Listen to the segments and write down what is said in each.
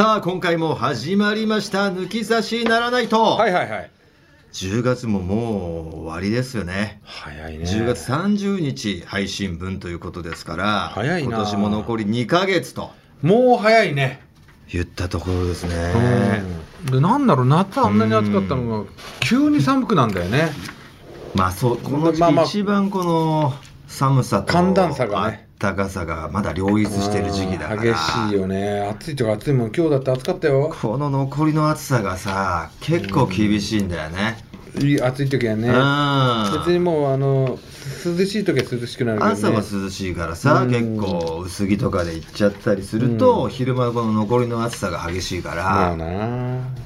さあ今回も始まりました。抜き差しならないと、はいはいはい。10月ももう終わりですよね。早いね。10月30日配信分ということですから早いな。今年も残り2ヶ月と。もう早いね。言ったところですね、でなんだろう夏あんなに暑かったのが急に寒くなんだよね。まあそうこの時期一番この寒さと寒暖差がね暖かさがまだ両立してる時期だから。激しいよね。暑いとか暑いもん今日だって暑かったよ。この残りの暑さがさ結構厳しいんだよね。暑い時はね。うん。別にもうあの涼しい時は涼しくなるけど、ね、朝は涼しいからさ、うん。結構薄着とかで行っちゃったりすると、うん。昼間のこの残りの暑さが激しいから、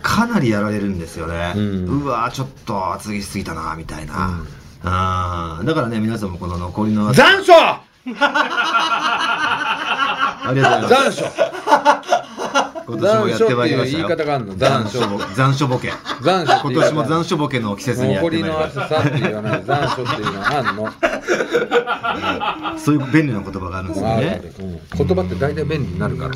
かなりやられるんですよね、ううんわちょっと暑ぎすぎたなみたいな、あーだからね皆さんもこの残りの暑さ。残暑ありがとうございます。残暑。今年もやってまいりましたよ。言い方があるの？残暑。ボ残暑ボケ。残暑今年も残暑暑ボケの季節にやってまいりまし暑さって言わない残暑っていうのはあんの？たそういう便利な言葉があるんですよね。言葉って大体便利になるから。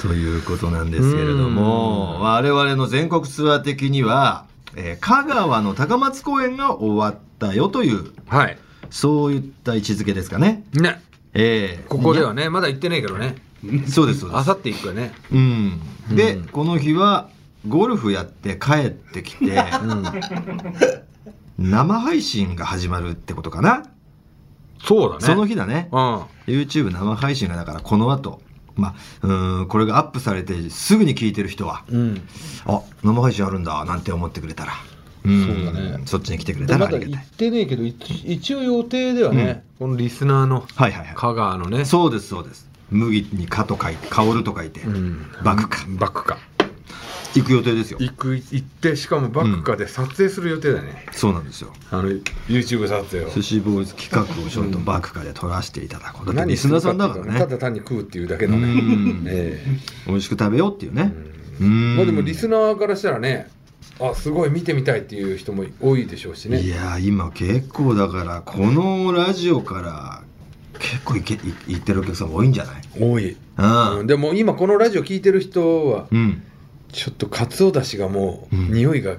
ということなんですけれども、我々の全国ツアー的には、えー香川の高松公演が終わったよという、はいそういった位置づけですかね。ねえーここではねまだ行ってないけどねそうです、そうです。あさって行くよねうん。で、うんこの日は、ゴルフやって帰ってきて、生配信が始まるってことかな。そうだねその日だね。うん YouTube 生配信がだからこの後、まあ、うーん、これがアップされてすぐに聞いてる人は、うんあ生配信あるんだなんて思ってくれたら、うんそうだねそっちに来てくれでたらまだ行っありがたい。てねえけど一一応予定ではね、このリスナーのはいはいはい。香川のねそうですそうです。麦に蚊と書いて、香ると書いて、うんバクかバックか行く予定ですよ。行く行ってしかもバックかで撮影する予定だね、そうなんですよ。あの YouTube 撮影を寿司ボーイズ企画をちょっとバックかで撮らせていただこう。だって何リスナーさんだからするかっていうとたね。だ単に食うっていうだけのねうんえ美味しく食べようっていうね。えうんまあでもリスナーからしたらねあすごい見てみたいっていう人も多いでしょうしね。いやー今結構だからこのラジオから結構いけい行ってるお客さん多いんじゃない？多い、うん。うん。でも今このラジオ聞いてる人はうん。ちょっとかつおだしがもう、うん匂いが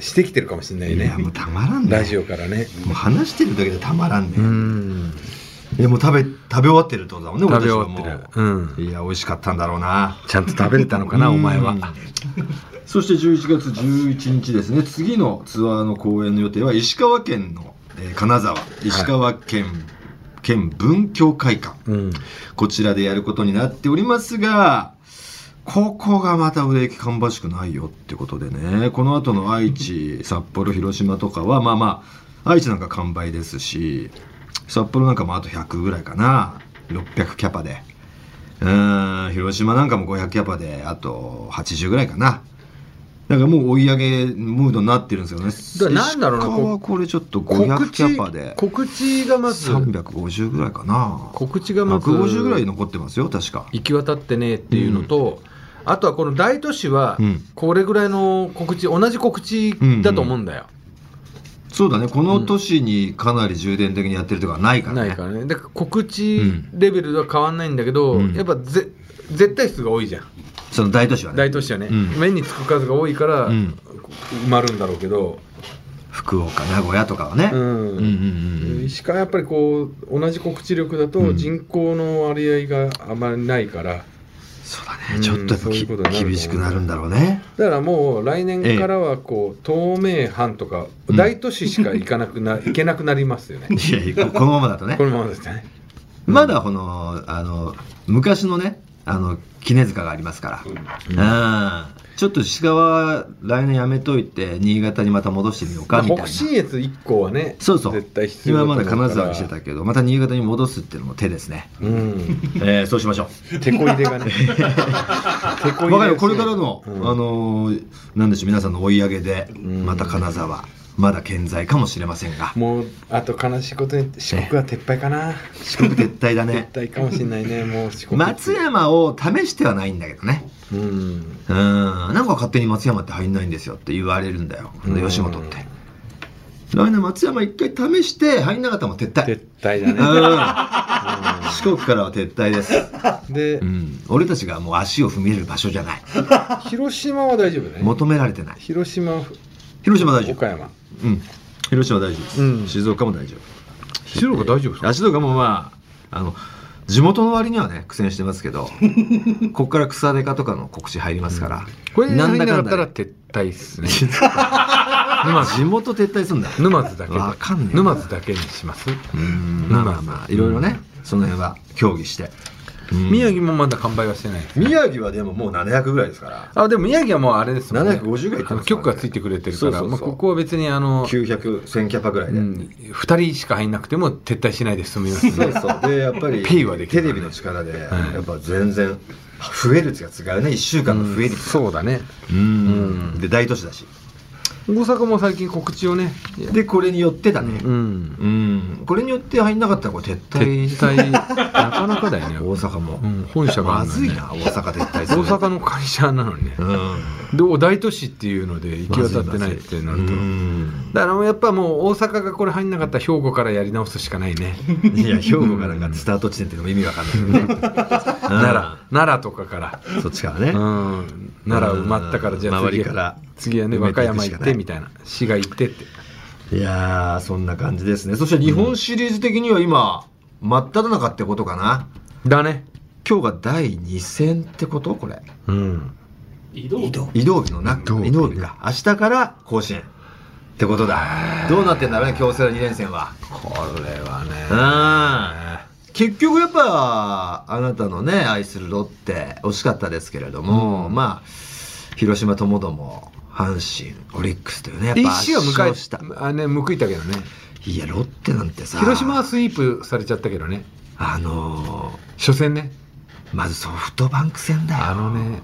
してきてるかもしれないね。いやもうたまらんね。ラジオからね。もう話してるだけでたまらんね。んえもう食べ食べ終わってるってことだもんね。食べ終わってもうるうんいや美味しかったんだろうな。ちゃんと食べれたのかなお前はうん そして11月11日ですね。次のツアーの公演の予定は石川県の、えー金沢石川県、県文教会館。うんこちらでやることになっておりますが、ここがまた売れ行き芳しくないよってことでね、この後の愛知、札幌、広島とかは、まあまあ、愛知なんか完売ですし、札幌なんかもあと100ぐらいかな、600キャパで。うーん、広島なんかも500キャパで、あと80ぐらいかな。だからもう追い上げムードになってるんですよね。だからなんだろうなはこれちょっと500告知キャパで、告知がまず350ぐらいかな。告知がまず150ぐらい残ってますよ確か行き渡ってねっていうのと、あとはこの大都市はうんこれぐらいの告知同じ告知だと思うんだよ、そうだね。この都市にかなり重点的にやってるとかないからね、ないからね。だから告知レベルでは変わんないんだけど、うん。やっぱぜ絶対数が多いじゃん。その大都市はね。大都市はね、うん。目につく数が多いからうん。埋まるんだろうけど、福岡名古屋とかはね、うん。うんうんうん石川やっぱりこう同じ告知力だとうん。人口の割合があまりないから、そうだうんねちょっとやっぱそういうことになると思う。厳しくなるんだろうね。だからもう来年からはこう東名阪とかうん。大都市しか行かなくな、行けなくなりますよね。いやいやこ このままだとね。このままですね。まだこのあの昔のねあの杵塚がありますから、うん。ちょっと石川は来年やめといて新潟にまた戻してみようかみたいな。北信越1個はねそうそう。絶対必要今まだと思うから。だ金沢にしてたけどまた新潟に戻すっていうのも手ですね、うん。えーそうしましょう。手こ入れがね。手こわかる。よこれからの、うん。あのーなんでしょう皆さんの追い上げで、ん。また金沢まだ健在かもしれませんが。もうあと悲しいことに四国は撤廃かな。四国撤退だ撤ね退かもしれないね。もう四国。松山を試してはないんだけどね。うん。うん。なんか勝手に松山って入んないんですよって言われるんだよ。吉本って。来年松山一回試して入んなかったらもう撤退。撤退だね。うん。四国からは撤退です、でうん、俺たちがもう足を踏み入れる場所じゃない。広島は大丈夫ね。求められてない。広島広島大丈夫。岡山うん。広島大丈夫です、うん。静岡も大丈夫。静岡大丈夫ですか？静岡もまああの地元の割にはね苦戦してますけど こっから草デカとかの告知入りますから、これで入んなかったらで。撤退っすね 沼津。地元撤退すんだ。沼津だけ。でわかんねえ沼津だけにします？うん。まあまあまあいろいろね、その辺は協議して、宮城もまだ完売はしてない宮城はでももう700ぐらいですから。あでも宮城はもうあれですもんね。750ぐらいあの許可がついてくれてるからそうそうそう。まあ、ここは別にあの、9000キャパぐらいで、うん、2人しか入んなくても撤退しないで済みますね。そうそう。でやっぱり ペイはできるテレビの力で、やっぱ全然増える率が違うね。1週間の増え率がそうだね。うん。で大都市だし大阪も最近告知をね。でこれによってだね。うん。うん、これによって入んなかったらこれ撤退。撤退。なかなかだよね。大阪も、うん、本社があまずいな大阪撤退する。大阪の会社なのにね。うん。で大都市っていうので行き渡ってないってなると。うん。だからやっぱもう大阪がこれ入んなかったら兵庫からやり直すしかないね。いや兵庫からがスタート地点っていうのも意味わかんないけどね。奈良。奈良とかから。うんそっちからね、うん。奈良埋まったからじゃあ周次りから次はね和歌山行ってみたいな。滋賀行ってって。いやーそんな感じですね。そして日本シリーズ的には今真っ只中ってことかな。だね。今日が第2戦ってこと？これ。うん。移動移動。日のな移動日移動日か。明日から甲子園ってことだ。どうなってんだろうね京セラ2連戦は。これはね。うん。結局やっぱあなたのね愛するロッテ惜しかったですけれども、まあ広島ともども阪神オリックスというね。やっぱ一圧試は迎勝した。えあね報いたけどね。いやロッテなんてさ。広島はスイープされちゃったけどね。あのー初戦ね。まずソフトバンク戦だよ。あのね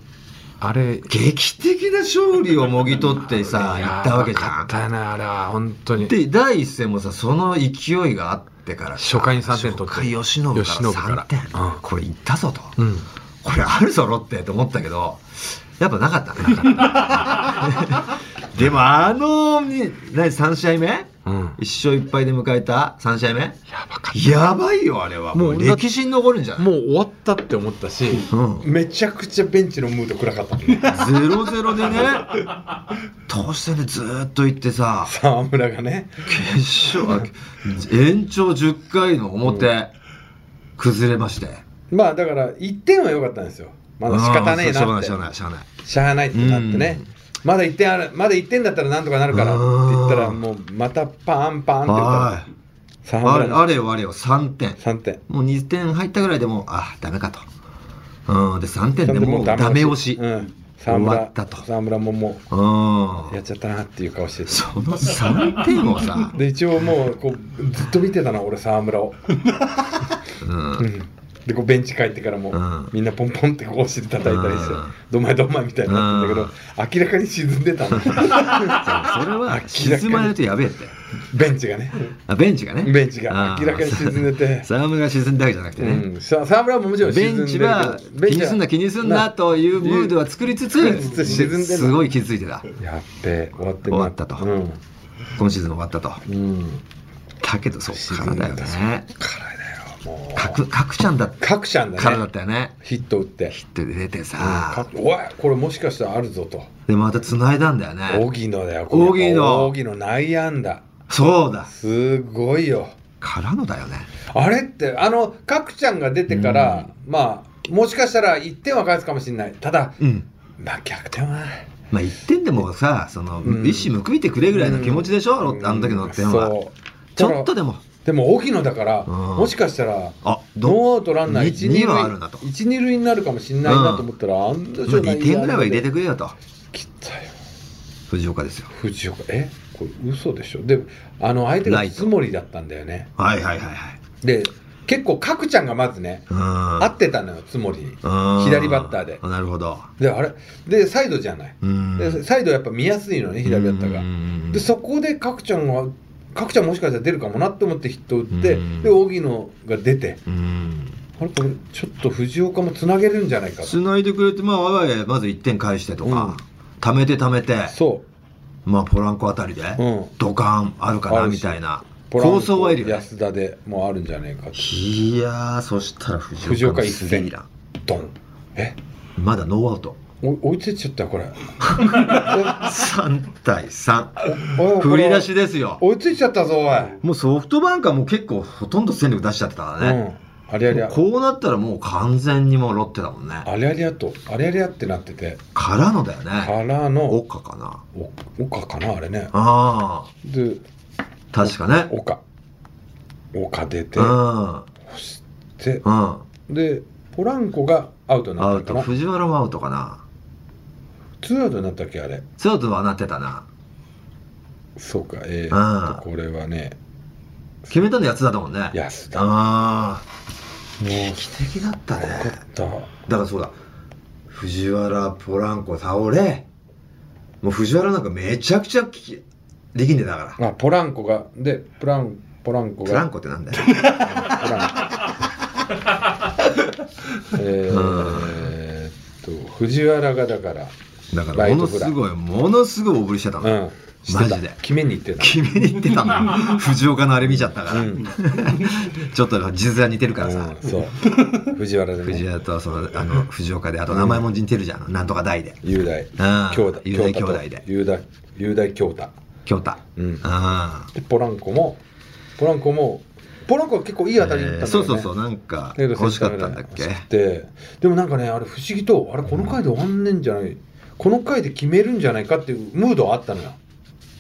あれ劇的な勝利をもぎ取ってさ行ったわけじゃん。ったよねあれは本当に。で第一戦もさその勢いがあってからさ初回に3点取って。初回吉信から吉信から。3点、うん。これいったぞと、うん。これあるぞロッテと思ったけどやっぱなかったね でもあのに何3試合目？うん。1勝1敗で迎えた3試合目？やばかっやばいよあれは。もう歴史に残るんじゃない？たもう終わったって思ったし、うん。めちゃくちゃベンチのムード暗かったゼロゼロでね投手戦でずーっと行ってさ。沢村がね。決勝延長10回の表、崩れまして。まあだから1点は良かったんですよまだ仕方ねえなって。しゃあないしゃあないしゃあない。しゃあないってなってね。まだ1点あるまだ1点だったらなんとかなるから。って言ったらもうまたパンパンってっあれあれよあれよ。3点。3点。もう2点入ったぐらいでもうあダメかと。うん。で3点でもうダメ押し、うん。沢村ったと。沢村。ももうやっちゃったなっていう顔しててその3点をさ、で一応もうこうずっと見てたな俺沢村を、うん。うんでこうベンチ帰ってからも、うん。みんなポンポンってこうして叩いたりしてうん「どんまいどんまい」みたいになってん。だけど明らかに沈んでたの それは沈まないとやべえって。ベンチがね。あベンチがね。ベンチが明らかに沈んでて。沢村が沈んだわけじゃなくてね、うん、さ沢村ももちろんベ沈んでるけど。ンチは気にすんな気にすんなというムードは作りつつ沈んですごい傷ついてた。やっべ終わって終わったと。うん、今シーズン終わったと。うん、だけどそっからだよね。からだよもう角角ちゃんだ角ちゃんだからだっねたよね。ヒット打って。ヒットで出てうんおいこれもしかしたらあるぞと。でまた繋いだんだよね。荻野だよ荻野荻野内野安打。そうだ。すごいよ。からのだよね。あれってあの角ちゃんが出てから、まあもしかしたら1点は返すかもしれない。ただ、うん。まあ逆転は。まあ1点でもさその、うん。一矢報いてくれぐらいの気持ちでしょ、ロッテあの時の点は、ちょっとでもでも荻野だから、うん。もしかしたらあノーアウトランナーに1、に2はあるなと。塁一二塁になるかもしれないなと思ったら、あんなまあ2点ぐらいは入れてくれよと。切ったよ。藤岡ですよ。藤岡え？これ嘘でしょ？であの相手が津森だったんだよね。はいはいはいはい。で結構角ちゃんがまずね、うん。合ってたのよ津森。にうん。左バッターで。あなるほど。であれ？でサイドじゃない。うん。でサイドやっぱ見やすいのね左バッターが。うん。でそこで角ちゃんが角ちゃんもしかしたら出るかもなって思ってヒット打ってうん。で荻野が出てうん。あれこれちょっと藤岡もつなげるんじゃないかと。繋いでくれてまあ我が家まず1点返してとか、貯めて貯めてそまあポランコあたりで、うん。ドカンあるかなあるし。みたいな。うポランコ構想はいるよね。安田でもうあるんじゃないかと。いやーそしたら藤岡藤岡一戦。ドン。え？まだノーアウトお追いついちゃったよこれ。3対3おい振り出しですよ。追いついちゃったぞおい。もうソフトバンクはもう結構ほとんど戦力出しちゃってたからね、うん。ありゃりゃこうなったらもう完全にもうロッテだもんね。ありゃりゃとありゃりゃってなってて。からのだよね。からの。岡かな。お岡かなあれね。ああ。で確かね。岡。岡出てうん。でうん。でポランコがアウトにアウトなったかな。藤原もアウトかなツーアウトになったっけあれ。ツーアウトはなってたな。そうかえうん。ー、っとこれはね。決めたのやつだもんね。安田。ああ。もう劇的だったね。よかった。だからそうだ。藤原ポランコ倒れ。もう藤原なんかめちゃくちゃき力んでたから。あポランコがでプランポランコが。ポランコってなんだよ。えーっと藤原がだからだからものすごいものすごい大振りしてたの、うん。マジで。決めに行ってた。決めに行ってたの。藤岡のあれ見ちゃったから、うん。ちょっと字面似てるからさ、うんそう。藤原でね。藤原とそのあの藤岡であと名前も似てるじゃん、なんとか大で。雄大。うん。兄弟雄大兄弟で。雄大。雄大京太。京太。うん。あでポランコもポランコもポランコは結構いい当たりだったんだよね、そうそうそう。なんか欲しかったんだっけ？センターぐらい走ってでもなんかねあれ不思議とあれこの回で終わんねんじゃない、この回で決めるんじゃないかっていうムードはあったのよ。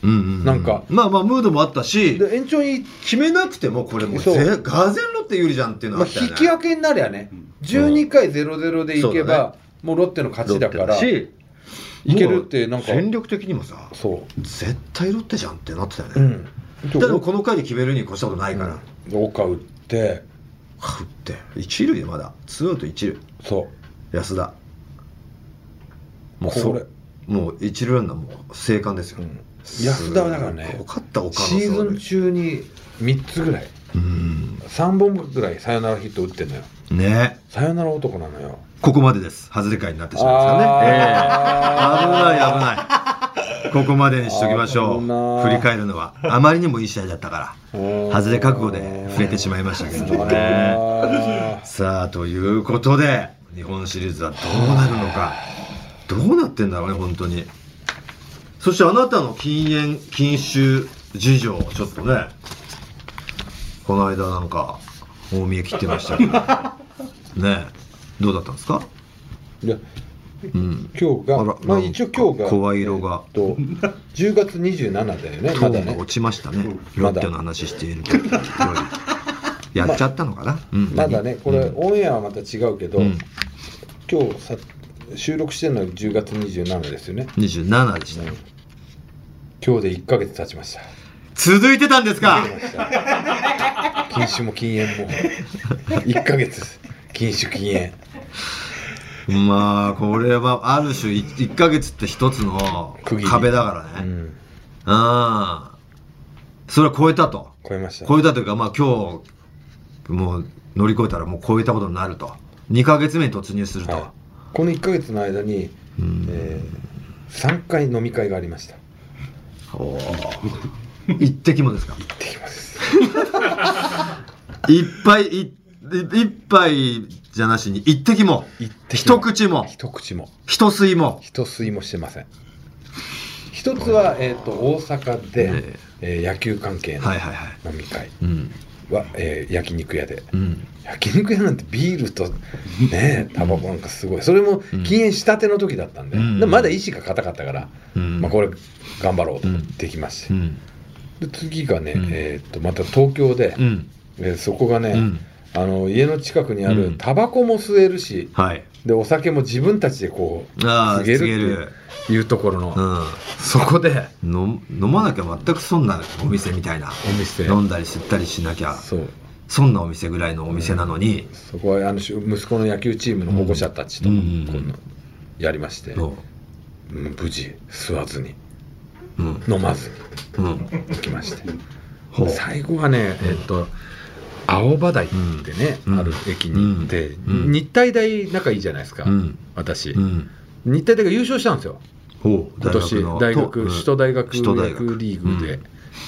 うんうんうなんか。まあまあムードもあったし。で延長に、決めなくてもこれもうぜがぜんロッテ有利じゃんっていうのまあ、はあったよね。引き分けになりゃね12回0-0でいけそうだば、もうロッテの勝ちだからいけるってなんか。もう戦力的にもさそ絶対ロッテじゃんってなってたよね、ううん。だからこの回で決めるに越したことないから、うん。岡打って。振って。一塁でまだ。ツーアウト一塁。そう。安田もうこれ。そうもう一塁ランナーもう生還ですよ、うん。安田はだからねかったシーズン中に3つぐらい。うん。3本ぐらいサヨナラヒット打ってんのよ。ね。サヨナラ男なのよ。ここまでです。外れ回になってしまいますからね、ええ。危ない危ない。ここまでにしときましょう。振り返るのは。あまりにもいい試合だったから。外れ覚悟で触れてしまいましたけどね。あさあということで日本シリーズはどうなるのかどうなってんだろうね本当に。そしてあなたの禁煙禁酒事情ちょっとね。この間なんか大見え切ってましたけど。ね。えどうだったんですか？ーいやうん。今日があらまあ一応今日が声色が。えっと10月27だよねまだ。ね落ちましたね。ロッテの話している時よりやっちゃったのかな、うん。まだねこれうん。オンエアはまた違うけどうん。今日さ収録してるのは10月27ですよね。27でしたよ。今日で1ヶ月経ちました。続いてたんですか？禁酒も禁煙も。1ヶ月。禁酒禁煙。まあこれはある種1ヶ月って一つの壁だからね。うん。うんそれは超えたと。超えました。超えたというかまあ今日もう乗り越えたらもう超えたことになると。2ヶ月目に突入すると、はいこの1ヶ月の間に、うん。えー、3回飲み会がありました。おー。一滴もですか？行ってきます。いっぱいい一杯じゃなしに一滴も。一滴も。一口も。一口も。一吸いも。一吸いもしてません。一つは、えー、と大阪で、え。えー野球関係のはいはいはい。飲み会、うんわ、えー焼肉屋で、うん。焼肉屋なんてビールと ねタバコなんかすごい。それも禁煙したての時だったんで,、うん。でまだ意志が固かったから、うん。まあ、これ頑張ろうと。うん。できまして、うん。で次がね、うん。えーっとまた東京で、うん。でそこがね、うんあの家の近くにあうん。るタバコも吸えるし、はい。でお酒も自分たちでこうあげるっていうところの、うん。そこで飲飲まなきゃ全く損なお店みたいな。お店。飲んだり吸ったりしなきゃ。そう。損なお店ぐらいのお店なのに、そこはあのし息子の野球チームの保護者たちとやりまして、そう。ん無事吸わずにううん。飲まずにうん。行きまして。最後はねえっと青葉台ってね、うん。ある駅に行って、うん。日体大仲いいじゃないですか、うん。私、うん。日体大が優勝したんですよ。今年の大学首都大学大学。リーグで、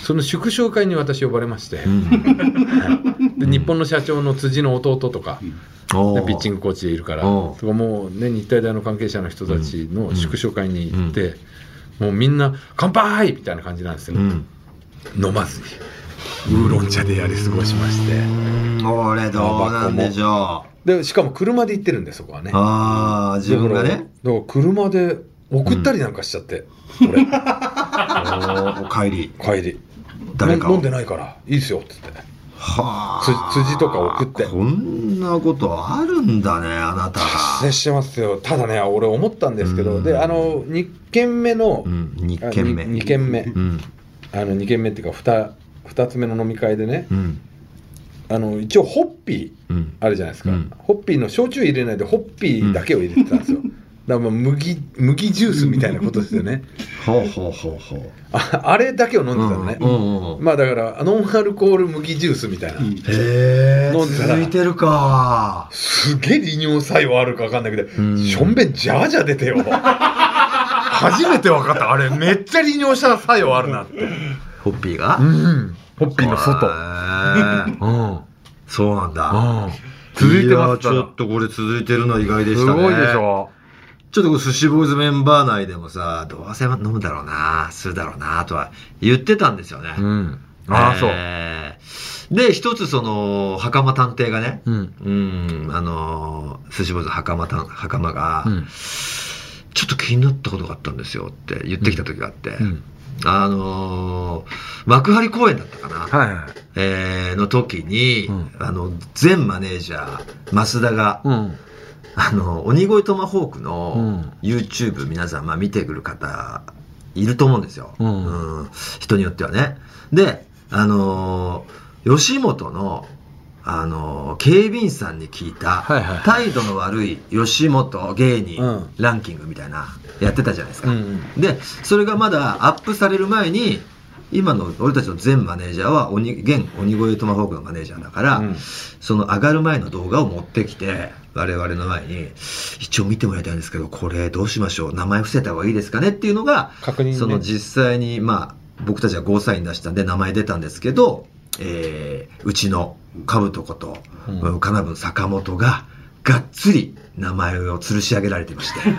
その祝勝会に私呼ばれまして、うん。で日本の社長の辻の弟とか、ピッチングコーチでいるから。とかもうね日体大の関係者の人たちの祝勝会に行って、うもうみんな「乾杯!」みたいな感じなんですよ、うん。飲まずにウーロン茶でやり過ごしまして。うん。俺どうなんでしょう。でしかも車で行ってるんでそこはね。ああ自分がね。だから車で送ったりなんかしちゃって、俺。お帰り。帰り。誰かを。飲んでないからいいですよっつって。はつ辻とか送って。こんなことあるんだねあなたが。接してますよ。ただね俺思ったんですけど、うん。であの2軒目の、うん2軒目。あに二軒目、うん。あの2軒目っていうか 2, 二つ目の飲み会でね、うん。あの一応ホッピーうん。あるじゃないですか、うん。ホッピーの焼酎入れないでホッピーだけを入れてたんですよ、だからもう麦麦ジュースみたいなことですよね。ほうほうほうほうああれだけを飲んでたのね、うんうんうんまあだからノンアルコール麦ジュースみたいな、へえ。飲んでたら。続いてるか。すげえ利尿作用あるか分かんないけど、ん。しょんべんジャージャー出てよ。初めて分かった。あれめっちゃ利尿した作用あるなってホッピーが？うん。ホッピーの外。うん。そうなんだ。うん。続いてますちょっとこれ続いてるの意外でしすたね。ごいでしょ。ちょっとこう寿司ボーイズメンバー内でもさどうせ飲むだろうなするだろうなとは言ってたんですよね、うん。ああそう。えーで一つその袴探偵がねうん。うんあの寿司ボーイズ袴た袴が、うん。ちょっと気になったことがあったんですよって言ってきた時があって、うんあのー幕張公演だったかな、はいはい。えーの時に、うん。あの前マネージャー増田が、うん。あの鬼越トマホークうのん。YouTube 皆さん、まあ、見てくる方いると思うんですよ、うん。うん。人によってはね。であのー吉本のあのー警備員さんに聞いた、態度の悪い吉本芸人、うん。ランキングみたいなやってたじゃないですか、うんでそれがまだアップされる前に今の俺たちの前マネージャーは鬼現鬼越トマホークのマネージャーだから、うん。その上がる前の動画を持ってきて我々の前に一応見てもらいたいんですけどこれどうしましょう名前伏せた方がいいですかねっていうのが確認ね。その実際にまあ僕たちはゴーサイン出したんで名前出たんですけど、えーうちの兜こと、うん。金分坂本ががっつり名前を吊るし上げられてまして。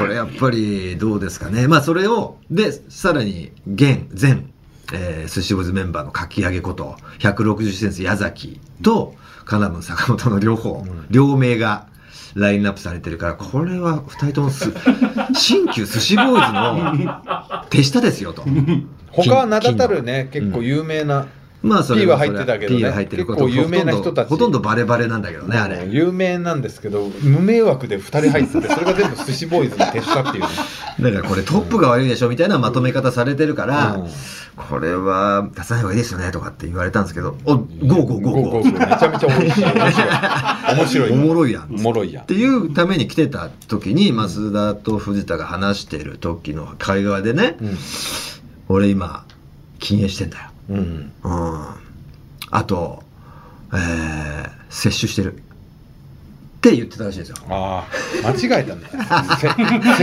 これやっぱりどうですかね。まあそれをでさらに現前、えー、寿司ズメンバーのかき上げこと160センチ矢崎と金分坂本の両方、ん。両名がラインナップされてるからこれは二人ともす 新旧寿司ボーイズの手下ですよと。他は名だたるね結構有名な、まあそれ P は。入ってたけどね。P は入ってる結構有名な人たち。ほとんどほとんどバレバレなんだけどねあれ。有名なんですけど無迷惑で2人入っててそれが全部寿司ボーイズに徹したっていうね。だからこれトップが悪いでしょみたいなまとめ方されてるから、うん。これは出さない方がいいですよねとかって言われたんですけど、お、ゴーゴーゴー。ゴー。ゴーめちゃめちゃ面白い。面白いおもろいやん。おもろいやん。っていうために来てた時に、増田と藤田が話してる時の会話でね、うん。俺今、禁煙してんだよ。うんうん。あと、えー、摂取してる。って言ってたらしいんですよ。ああ間違えたね せ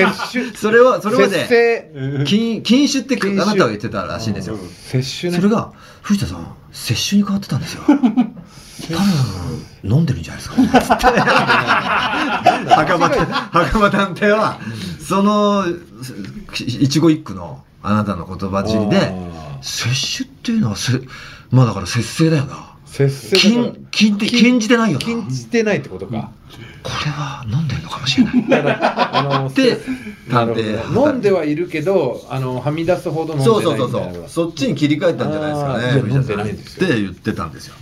摂取それは、それは節ね、制禁禁酒ってあなたは言ってたらしいんですよ。摂取ねそれが、藤田さん、摂取に変わってたんですよ。多分、飲んでるんじゃないですか、ね。袴袴探偵は、その、一期一句のあなたの言葉尻で、あ摂取っていうのはせ、まあだから節制だよな。節制禁禁って禁じてないよな。禁じてないってことか、これは飲んでるのかもしれない。だからあので飲んではいるけどあのはみ出すほど飲んでないそうそうそうそう。なそっちに切り替えたんじゃないですかね。飲んでないんですよ。って言ってたんですよ。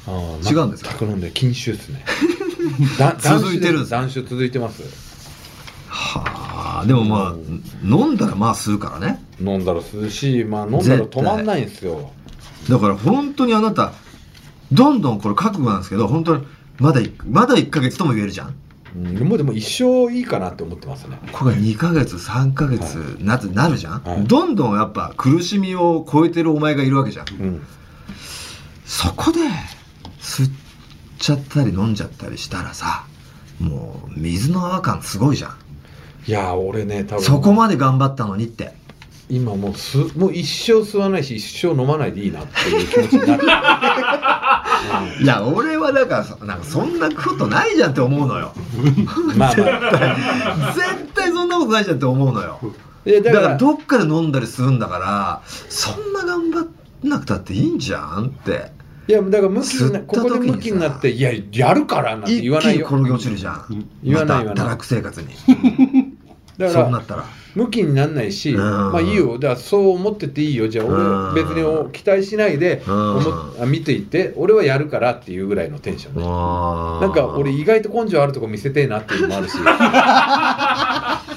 違うんですか全く飲んで禁酒ですね。だ続いてる断酒続いてます。はあでもまあ飲んだらまあ吸うからね。飲んだら涼しいまあ飲んだら止まんないんですよだから本当にあなたどんどんこれ覚悟なんですけど本当にまだいまだ1ヶ月とも言えるじゃん。うんもうでも一生いいかなって思ってますね。これが2ヶ月3ヶ月な,、なるじゃん、はい。どんどんやっぱ苦しみを超えてるお前がいるわけじゃん。うん。そこで吸っちゃったり飲んじゃったりしたらさもう水の泡感すごいじゃん。いや俺ね多分。そこまで頑張ったのにって今もうすもう一生吸わないし一生飲まないでいいなっていう気持ちになる いや俺はだからそなんかそんなことないじゃんって思うのよ。まあまあ。絶対そんなことないじゃんって思うのよ。だかいやだかららどっかで飲んだりするんだからそんな頑張んなくたっていいんじゃんって。いやだから向きになここで向きになって「いややるから」なんて一気言わないよ。に転げ落ちるじゃん。言わないまた言わない。堕落生活に。だからそうなったら向きにならないし、うん。まあいいよ。だからそう思ってていいよ。じゃあうん。俺別にお期待しないでうん。思見ていて俺はやるからっていうぐらいのテンションでななんか俺意外と根性あるとこ見せてえなっていうのもあるし。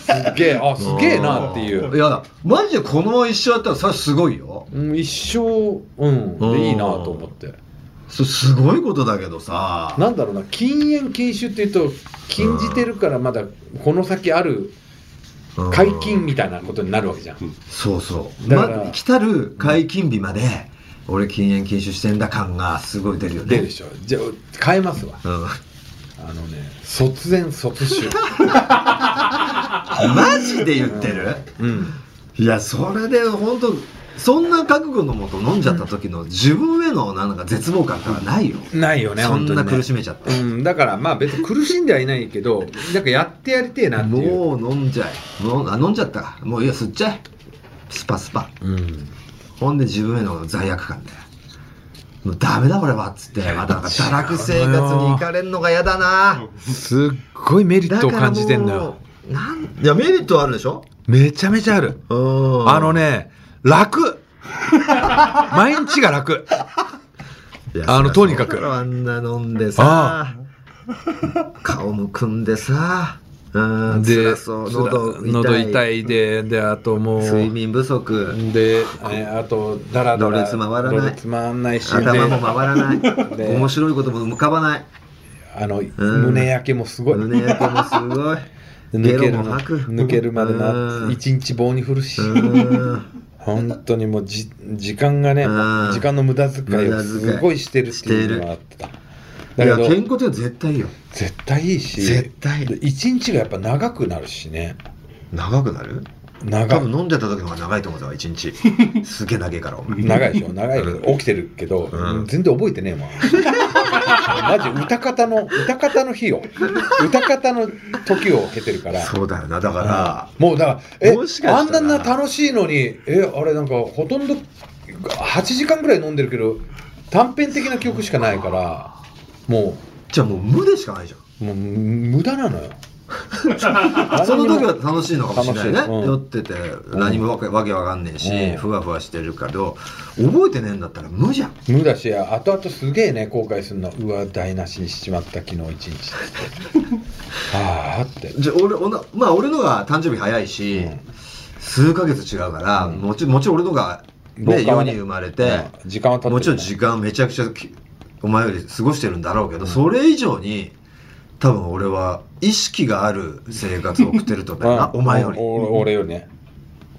すっげえ。あすげえなっていう。いやマジでこのまま一生やったらそれはすごいよ。うん一生うん。でいいなと思って。そすごいことだけどさ。なんだろうな。禁煙禁酒っていうと禁じてるからまだこの先あるうん解禁みたいなことになるわけじゃん。そうそう。だから。ま来たる解禁日まで俺禁煙禁酒してんだ感がすごい出るよね。出るでしょ。じゃあ変えますわ。うん。あのね卒前卒酒 マジで言ってる？うん。いやそれで本当そんな覚悟のもと飲んじゃった時の自分へのなんか絶望感ってのはないよ。ないよねそんな苦しめちゃって。うん、だからまあ別に苦しんではいないけどなんかやってやりてえなっていう。もう飲んじゃえ。もうあ飲んじゃった。かもういいや吸っちゃえ。スパスパ。うん。ほんで自分への罪悪感で。もうダメだこれはっつってまたなんか堕落生活に行かれんのが嫌だな。すっごいメリットを感じてんのよ。なんいやメリットあるでしょ？めちゃめちゃある。うん。あのね楽。毎日が楽。あのとにかく。あんな飲んでさ顔むくんでさうんで喉痛い。喉痛いでであともう睡眠不足。でえあとだらだらつ回らない。つ回んないし頭も回らない。で面白いことも浮かばない。あの、ん。胸焼けもすごい。胸焼けもすごい。ゲ 抜ける抜けるまでうなん。一日棒に振るし。うん本当にもうじ時間がねうん。時間の無駄遣いをすごいしてるっていうのがあった。いだけどや健康って絶対いいよ。絶対いいし絶対。で一日がやっぱ長くなるしね。長くなる？長。い多分飲んでた時の方が長いと思うぞ一日。すげえ長いからお前。長いでしょ長い。けど起きてるけど、うん。全然覚えてねえもんマジ歌方の歌方の日を歌方の時を経てるから。そうだよなだから。もうだからえもしかあしたら。んな楽しいのにえあれなんかほとんど8時間ぐらい飲んでるけど短編的な記憶しかないからもじゃあもう無でしかないじゃん。うもう無駄なのよ その時は楽しいのかもしれないね、うん。酔ってて何もわけわけわかんねえし、うん。ふわふわしてるけど覚えてねえんだったら無じゃん。無だし後々すげえね後悔するの。うわ台無しにしちまった昨日一日。ってああって。じゃあ俺おなまあ俺のが誕生日早いし、うん。数ヶ月違うから、うん。もちもちろん俺のが、ね、世に生まれて、うん。時間は経ってるもちろん時間めちゃくちゃきお前より過ごしてるんだろうけど、それ以上に多分俺は意識がある生活を送ってると思う。な、うんお前より、お俺よりね。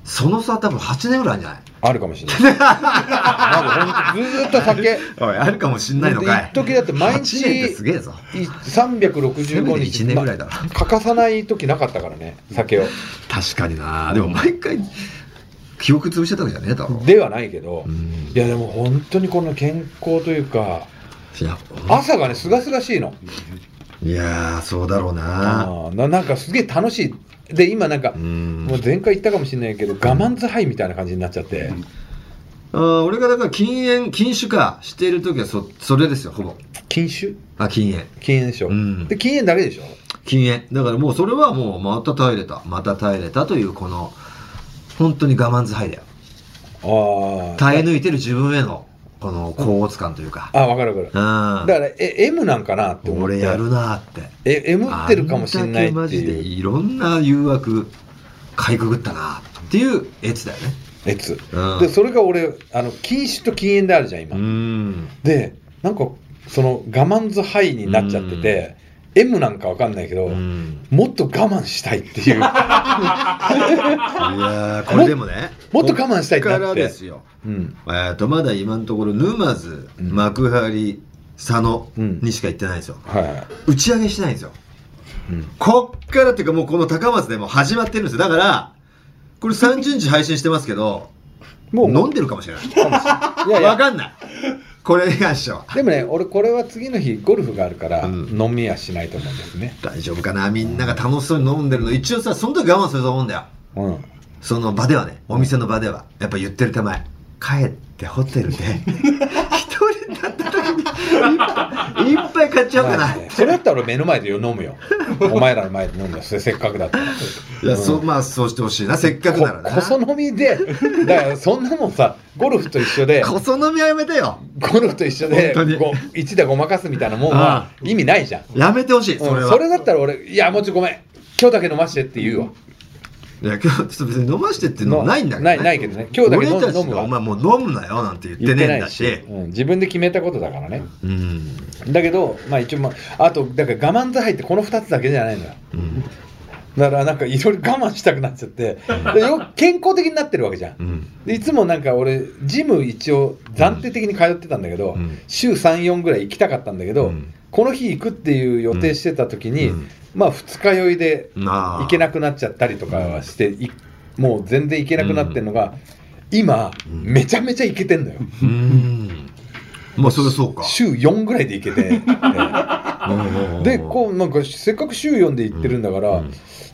その差多分8年ぐらいあるんじゃない？あるかもしれない。まずほんとずーっと酒。おいあるかもしんないのかい。時だって毎日8年ってすげえぞ。い365せめて日1年ぐらいだろま欠かさない時なかったからね酒を。確かにな。でも毎回記憶潰してたわけじゃねえだろ。ではないけど、うん。いやでも本当にこの健康というか朝がねすがすがしいのいやーそうだろうな。ななんかすげえ楽しい。で今なんか、うん。もう前回言ったかもしれないけど我慢使いみたいな感じになっちゃって、あー俺がだから禁煙禁酒かしている時はそそれですよほぼ。禁酒？あ禁煙。禁煙でしょ、うん。で禁煙だけでしょ？禁煙。だからもうそれはもうまた耐えれた。また耐えれたというこの本当に我慢強いだよ。ああ耐え抜いてる自分へのこの高圧感というか。あ分かる分かる。うん。だからえ M なんかなって思って。俺やるなーって。え M ってるかもしれないあんだけマってジでいういろんな誘惑かいくぐったなっていうやつだよね。やつ、うん。でそれが俺あの禁酒と禁煙であるじゃん今、ん。でなんかその我慢ずハイになっちゃってて、M なんかわかんないけど、うん。もっと我慢したいっていう。いやーこれでもねもっと我慢したいってなっからですよ。うん。えーとまだ今のところ沼津、幕張佐野うん。にしか行ってないんですよ、はいはい。打ち上げしてないんですよ。うん。こっからっていうかもうこの高松でもう始まってるんですよ。だからこれ30日配信してますけどもう。飲んでるかもしれない。いやいや。わかんないこれに関してはでもね俺これは次の日ゴルフがあるから、うん。飲みはしないと思うんですね。大丈夫かな？みんなが楽しそうに飲んでるの。一応さその時我慢すると思うんだよ。うん。その場ではねお店の場では。やっぱ言ってる手前。帰ってホテルでなった時にいっぱい買っちゃおうかな、まあねそれだったら俺目の前で飲むよ。お前らの前で飲むよ。せっかくだったら。いや、そうまあそうしてほしいな。せっかくならなここそ飲みで。だからそんなもんさゴルフと一緒で。こそ飲みはやめてよ。ゴルフと一緒で本当に。ご一打ごまかすみたいなもんあは意味ないじゃん。やめてほしいそれは、うんそれだったら俺いやもうちょごめん。今日だけ飲ましてって言うわいや今日ちょっと別に飲ましてっていうのもないんだけど、ないないけどね。今日だけ飲む俺たち飲お前もう飲むなよなんて言ってねえんだし。うん、自分で決めたことだからね。うん。だけどまあ一応まああとだから我慢と入ってこの2つだけじゃないのよ。うん。だからなんかいろいろ我慢したくなっちゃって。でよ健康的になってるわけじゃん。うん。でいつもなんか俺ジム一応暫定的に通ってたんだけど、うん。週34ぐらい行きたかったんだけど、うん。この日行くっていう予定してた時に、うんまあ二日酔いで行けなくなっちゃったりとかはして、いもう全然行けなくなってんのが、今、めちゃめちゃ行けてんのよ。うん。まあそれそうか。週4ぐらいで行けて、ええ。でこうなんかせっかく週4で行ってるんだから、うん。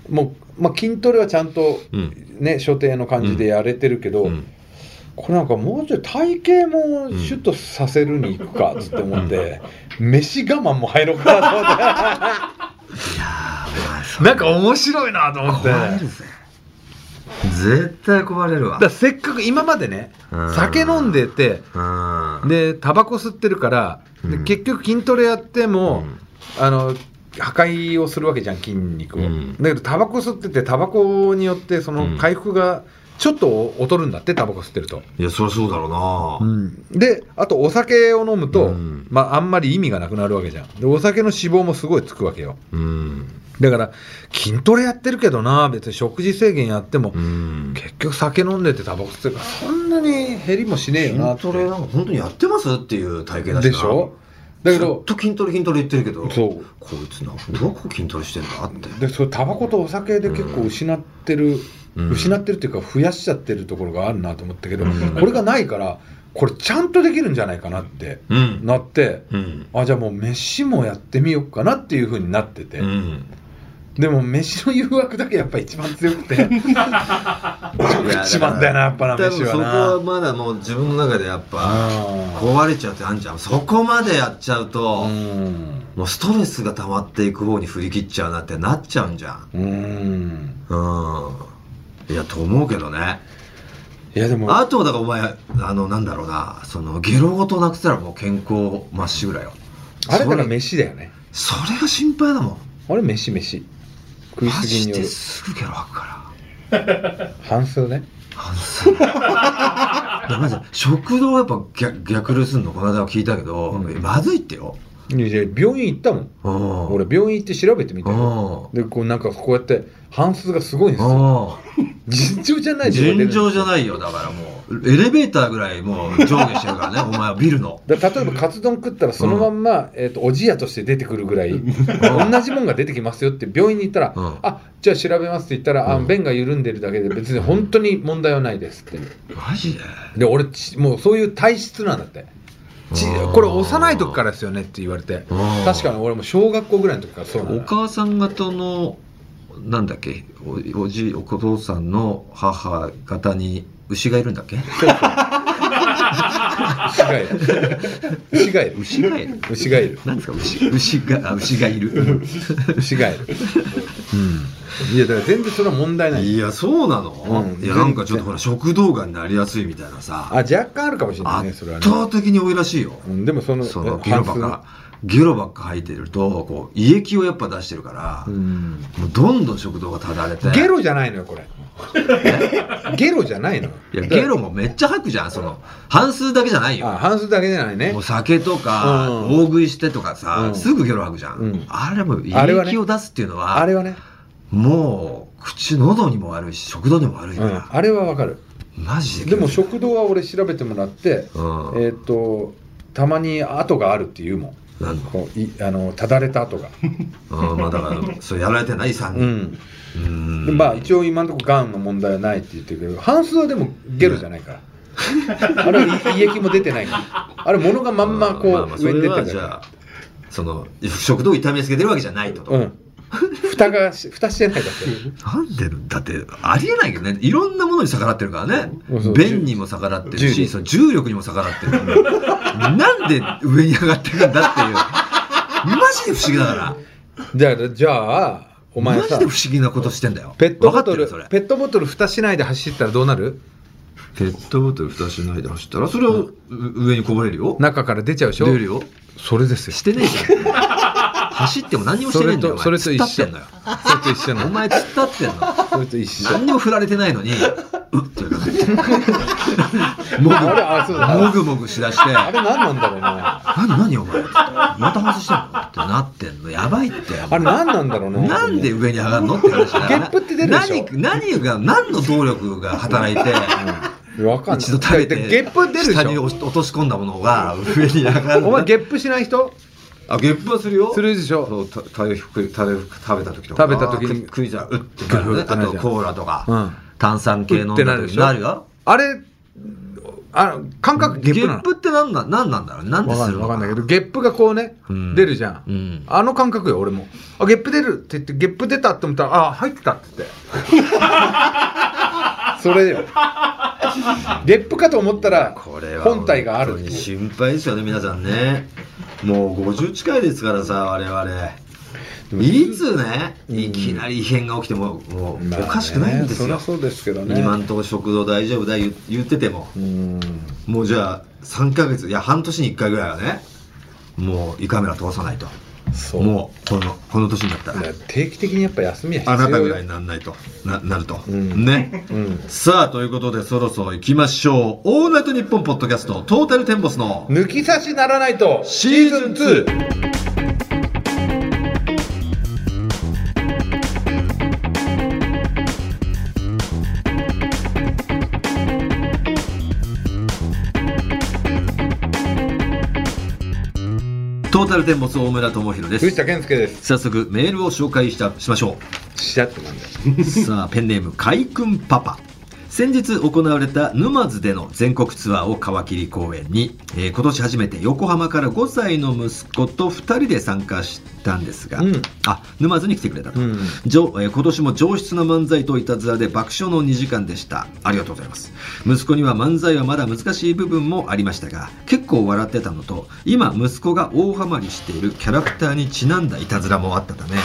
もう、まあ、筋トレはちゃんとうん。ね、所定の感じでやれてるけど、うん。これなんかもうちょい体型もシュッとさせるに行くかっつって思って、飯我慢も入ろうかなと思っていやなんか面白いなと思って。壊れるぜ絶対壊れるわ。だせっかく今までねうん。酒飲んでてうん。でタバコ吸ってるから、でうん。結局筋トレやっても、うん。あの破壊をするわけじゃん筋肉を、うん。だけどタバコ吸っててタバコによってその回復がちょっと劣るんだってタバコ吸ってると、いやそりゃそうだろうな。であとお酒を飲むと、うん。まあ、あんまり意味がなくなるわけじゃん。でお酒の脂肪もすごいつくわけよ。うん。だから筋トレやってるけどな別に食事制限やっても、うん。結局酒飲んでてタバコ吸ってるからそんなに減りもしねえよな筋トレなんか本当にやってますっていう体型だしな。でしょ？だけどずっと筋トレ筋トレ言ってるけどそう。こいつなどこ筋トレしてんだって。でそれタバコとお酒で結構失ってる、うん失ってるっていうか増やしちゃってるところがあるなと思ったけど、うん。これがないからこれちゃんとできるんじゃないかなってうん。なって、うん。あじゃあもう飯もやってみようかなっていうふうになってて、うん。でも飯の誘惑だけやっぱ一番強くて。一番だよなやっぱな多分そこ飯はなはまだもう自分の中でやっぱあ壊れちゃうってあんじゃん。そこまでやっちゃうと、もうストレスが溜まっていく方に振り切っちゃうなってなっちゃうんじゃん。うん。うんいやと思うけどね。いやでも。あとはだからお前あのなんだろうなそのゲロごとなくしたらもう健康まっしぐらよ。あれだから飯だよね。それが心配だもん。あれ飯飯。食いすぎによる。すぐゲロ吐くから。半数ね。反省いやまず食堂やっぱ逆逆流すんのこの間は聞いたけど、うん。まずいってよ病院行ったもん。うん俺病院行って調べてみたでこうなんかこうやって半数がすごいんですよ。うん尋常じゃない尋常じじゃないよだからもう。エレベーターぐらいもう上下してるからね お前はビルの。だ例えばカツ丼食ったらそのまんま、えー、とおじやとして出てくるぐらい同じもんが出てきますよって病院に行ったら、うん。あじゃあ調べますって言ったら、あうん。便が緩んでるだけで別に本当に問題はないですって。マジで？で俺ちもうそういう体質なんだってちうんこれ幼い時からですよねって言われて。うん確かに俺も小学校ぐらいの時からそうな。のお母さん方のなんだっけ？おおじお父さんの母方に牛がいるんだっけ？牛ガエル牛がいる。牛ガエル何ですか？牛牛があ牛がいる。牛ガエルいやだから全然それは問題ない。いやそうなの、うん。いやなんかちょっとほら食道がんになりやすいみたいなさ。あ若干あるかもしれないねそれは圧ね倒的に多いらしいよ、うんでもそのそのえゲロばっかゲロばっか吐いてるとこう胃液をやっぱ出してるから、うん。もうどんどん食道がただれて。ゲロじゃないのよこれ ゲロじゃないの。よいやゲロもめっちゃ吐くじゃんその半数だけじゃないよ。あ半数だけじゃないね。もう酒とか、うん。大食いしてとかさ、うん。すぐゲロ吐くじゃん、うん。あれも胃あれはね液を出すっていうのはあれはね、もう口喉にも悪いし食道にも悪いから、うん、あれはわかる。マジででも食道は俺調べてもらって、うん。えっ、とたまに跡があるって言うもんこういあのただれた跡がうんまあだからそれやられてない3う人ん。うん。でまあ一応今のところがんの問題はないって言ってるけど半数はでもゲロじゃないから。あれは胃胃液も出てないから。あれ物がまんまこう、上にれ出てるから。はじゃあその食道痛めつけてるわけじゃないと、うん蓋がし蓋してないだって。なんでだってありえないけどね。いろんなものに逆らってるからね。便にも逆らってるしその重力にも逆らってるからなんで上に上がってくんだっていう。マジで不思議だから。じゃあじゃあお前さマジで不思議なことしてんだよ。ペットボトルペットボトル蓋しないで走ったらどうなる？ペットボトル蓋しないで走ったらそれはう上にこぼれるよ。中から出ちゃうでしょ？出るよそれですよ。してねえじゃん。走っても何にもしてねえんだよそれとお前。突っ立ってんのよ。それと一緒なの。お前突っ立ってんの。それと一緒。何にも振られてないのにうっって もぐもぐ。もぐしだして。あれ何なんだろうな何何お前。また外してんのってなってんの。やばいって。あれ何なんだろうななんで上に上がるのって話だから。ゲップって出るでしょ。何何が何の動力が働いてわかんない。一度食べてでゲップ出るでし下にょ落とし込んだものが上に上がるお前ゲップしない人？あゲップはするよ。するでしょ。そうた食べ食べ食べた時とか。食べた時に。食いじゃうってなるね。あとコーラとか、うん。炭酸系飲んだってなるで時しょ。になるよ。あれあ感覚ゲップって何なん何なんだろうなんでわかんするのな？いわかんないけどゲップがこうね、うん。出るじゃん。あの感覚よ俺も。あゲップ出るって言ってゲップ出たって思ったらあ入ってたって言って。それよゲップかと思ったらこれは本体がある。心配ですよね皆さんね。もう50近いですからさ我々。いつねいきなり異変が起きてももうおかしくないんですよ、そりゃそうですけどね。今んとこ食堂大丈夫だ言言ってても。うん。もうじゃあ3ヶ月いや半年に1回ぐらいはねもう胃カメラ通さないとそう。もうこのこの年になった。ら定期的にやっぱ休みは必要あよなたぐらいにならないと。ななると、ん。ね、うん。さあということでそろそろ行きましょう「オールナイトニッポン」ポッドキャストトータルテンボスの抜き差しならないと。シーズン 2! タルテンボス大村智弘です。藤田健介です。早速メールを紹介したしましょう。しちゃってなんだよ。さあペンネーム海君パパ先日行われた沼津での全国ツアーを皮切り公演に、えー今年初めて横浜から5歳の息子と2人で参加したんですが、うん。あ沼津に来てくれたと、うんじょえー今年も上質な漫才といたずらで爆笑の2時間でした。ありがとうございます。息子には漫才はまだ難しい部分もありましたが結構笑ってたのと今息子が大ハマりしているキャラクターにちなんだいたずらもあったため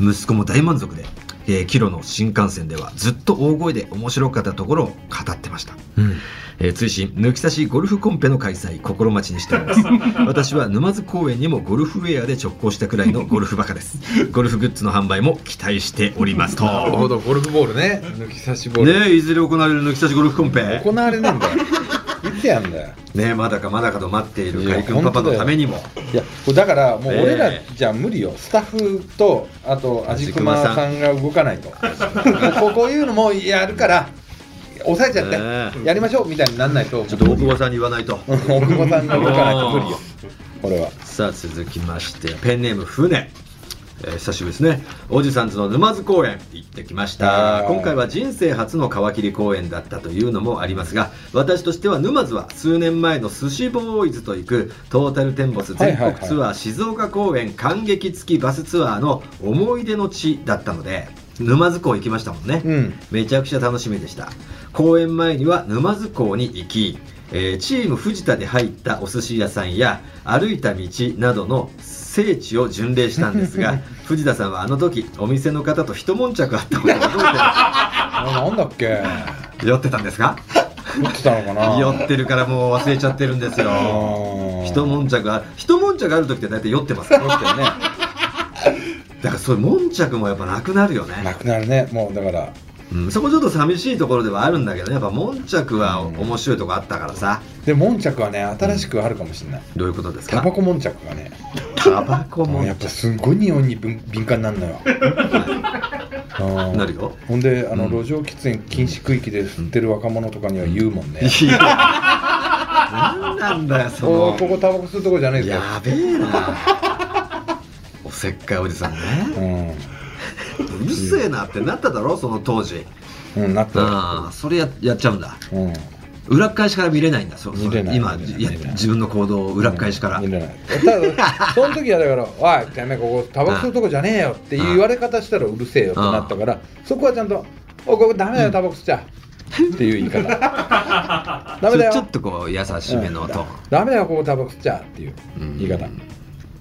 息子も大満足で、えーキロの新幹線ではずっと大声で面白かったところを語ってました、えー追伸抜き差しゴルフコンペの開催心待ちにしております。私は沼津公園にもゴルフウェアで直行したくらいのゴルフバカです。ゴルフグッズの販売も期待しております。となるほど。ゴルフボールね。抜き差しボール、ねえいずれ行われる抜き差しゴルフコンペ。行われねえんだよいつやんだよ。ねえまだかまだかと待っている海君パパのためにも。いやだからもう俺らええじゃ無理よ。スタッフとあと味熊さん。が動かないと。こういうのもやるから抑えちゃって、え。やりましょうみたいになんないと。ちょっと大久保さんに言わないと。大久保さんが動かないと無理よ。これは。さあ続きましてペンネーム船えー久しぶりですね。おじさんズの沼津公園行ってきました。今回は人生初の皮切り公演だったというのもありますが私としては沼津は数年前の寿司ボーイズと行くトータルテンボス全国ツアー静岡公演感激付きバスツアーの思い出の地だったので沼津港行きましたもんね、うん。めちゃくちゃ楽しみでした。公演前には沼津港に行きえーチーム藤田で入ったお寿司屋さんや歩いた道などの聖地を巡礼したんですが 藤田さんはあの時お店の方と一悶着あったことを覚えあ なんだっけ？て酔ってたんですか？酔ってたのかな？酔ってるからもう忘れちゃってるんですよ。うん一悶着あ一悶着ある時って大体酔ってますか？ら酔ってるね。だからそういう悶着もやっぱなくなるよね。なくなるね。もうだから。うん、そこちょっと寂しいところではあるんだけどねやっぱ悶着は面白いとこあったからさ、で悶着はね新しくあるかもしれない。どういうことですか？タバコ悶着がねタバコもやっぱすごい匂いに敏敏感になるのよ。うん。なるよほんであの、うん。路上喫煙禁止区域で吸ってる若者とかには言うもんね、いや。何なんだよその。ここタバコ吸うとこじゃねえぞやべえな。おせっかいおじさんね。うるせえなってなっただろその当時。うん、うん、なった。ああそれややっちゃうんだ。うん裏っ返しから見れないんだ。そうそう見れない今いや自分の行動を裏っ返しから、見れない。その時はだから「おいてめえここタバコ吸うとこじゃねえよ」っていう言われ方したらうるせえよってなったからそこはちゃんと「おいここダメだよタバコ吸っちゃ」っていう言い方。ダメだよ。ちょっとこう優しめのトーン、うん。ダメだよここタバコ吸っちゃっていう言い方。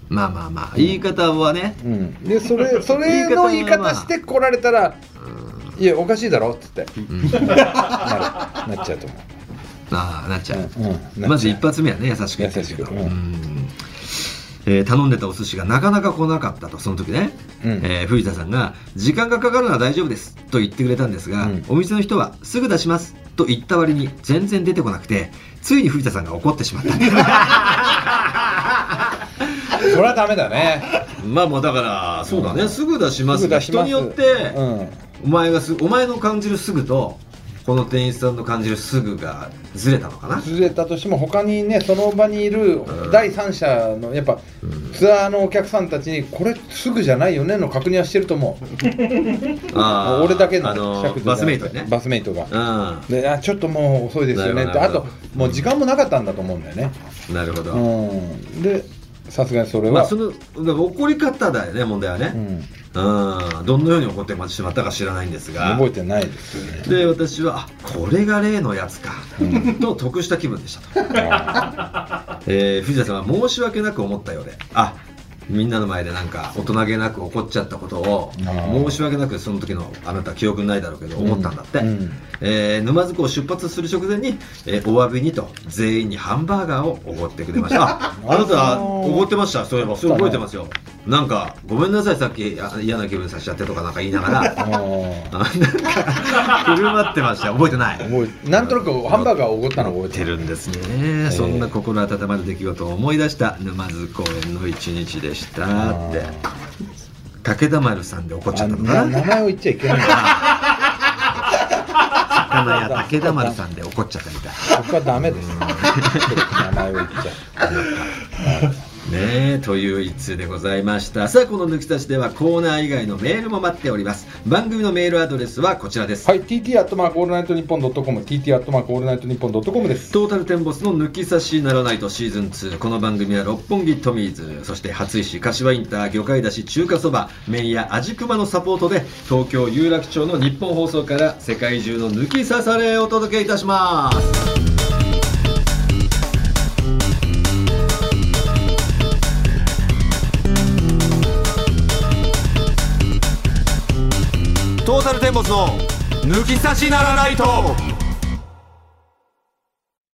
まあまあまあ言い方はね、うん。でそれ それの言い方して来られたら「いやおかしいだろ」っつって。なるなっちゃうと思ああなっちゃう、う、うんう。んまず一発目はね優しく言ってるけどうん。うん。えー頼んでたお寿司がなかなか来なかったとその時ね、うん。えー藤田さんが「時間がかかるのは大丈夫です」と言ってくれたんですが、うん。お店の人は「すぐ出します」と言った割に全然出てこなくてついに藤田さんが怒ってしまった。それはダメだね。まあもうだからそうだね、うん。すぐ出しますすぐ出します。人によって、うん。お前がすお前の感じるすぐとこの店員さんの感じるすぐがずれたのかな？ずれたとしても他にねその場にいるうん。第三者のやっぱツアーのお客さんたちにこれすぐじゃないよねの確認はしてると思う。あー俺だけのあのバスメイトにね。バスメイトが。うであちょっともう遅いですよね。ってあともう時間もなかったんだと思うんだよね。んなるほど、うん。でさすがにそれは、まあその怒り方だよね問題はね、うん、うん、どんなように怒ってしまったか知らないんですが。覚えてないですよね。で私はあこれが例のやつか、と得した気分でしたと、えー藤田さんは申し訳なく思ったようで。あみんなの前でなんか大人げなく怒っちゃったことを申し訳なくその時のあなた記憶にないだろうけど思ったんだって、うん。えー沼津港を出発する直前に、えーお詫びにと全員にハンバーガーをおごってくれました。ああなたおごってました。そういえばそれ覚えてますよなんかごめんなさいさっきあ嫌な気分させちゃってとかなんか言いながら。ああなんか振る舞ってました。覚えてない。ー覚えなんとなくハンバーガーをおごったの覚えてる。んですね、そんな心温まる出来事を思い出した。沼津公園の一日でしたって。武田丸さんで怒っちゃあったのかな。な名前を言っちゃいけないんだ魚屋武田丸さんで怒っちゃったみたい。そこはダメです。名前を言っちゃ ねえという一通でございました。さあこの抜き差しではコーナー以外のメールも待っております。番組のメールアドレスはこちらです、はい TT アットマークオールナイトニッポンドットコム TT アットマークオールナイトニッポンドットコムです。トータルテンボスの抜き差しならナイトシーズン2この番組は六本木トミーズそして初石柏インター魚介だし中華そば麺屋味熊のサポートで東京有楽町の日本放送から世界中の抜き差されをお届けいたしますータルテンボスの抜き差しならないと。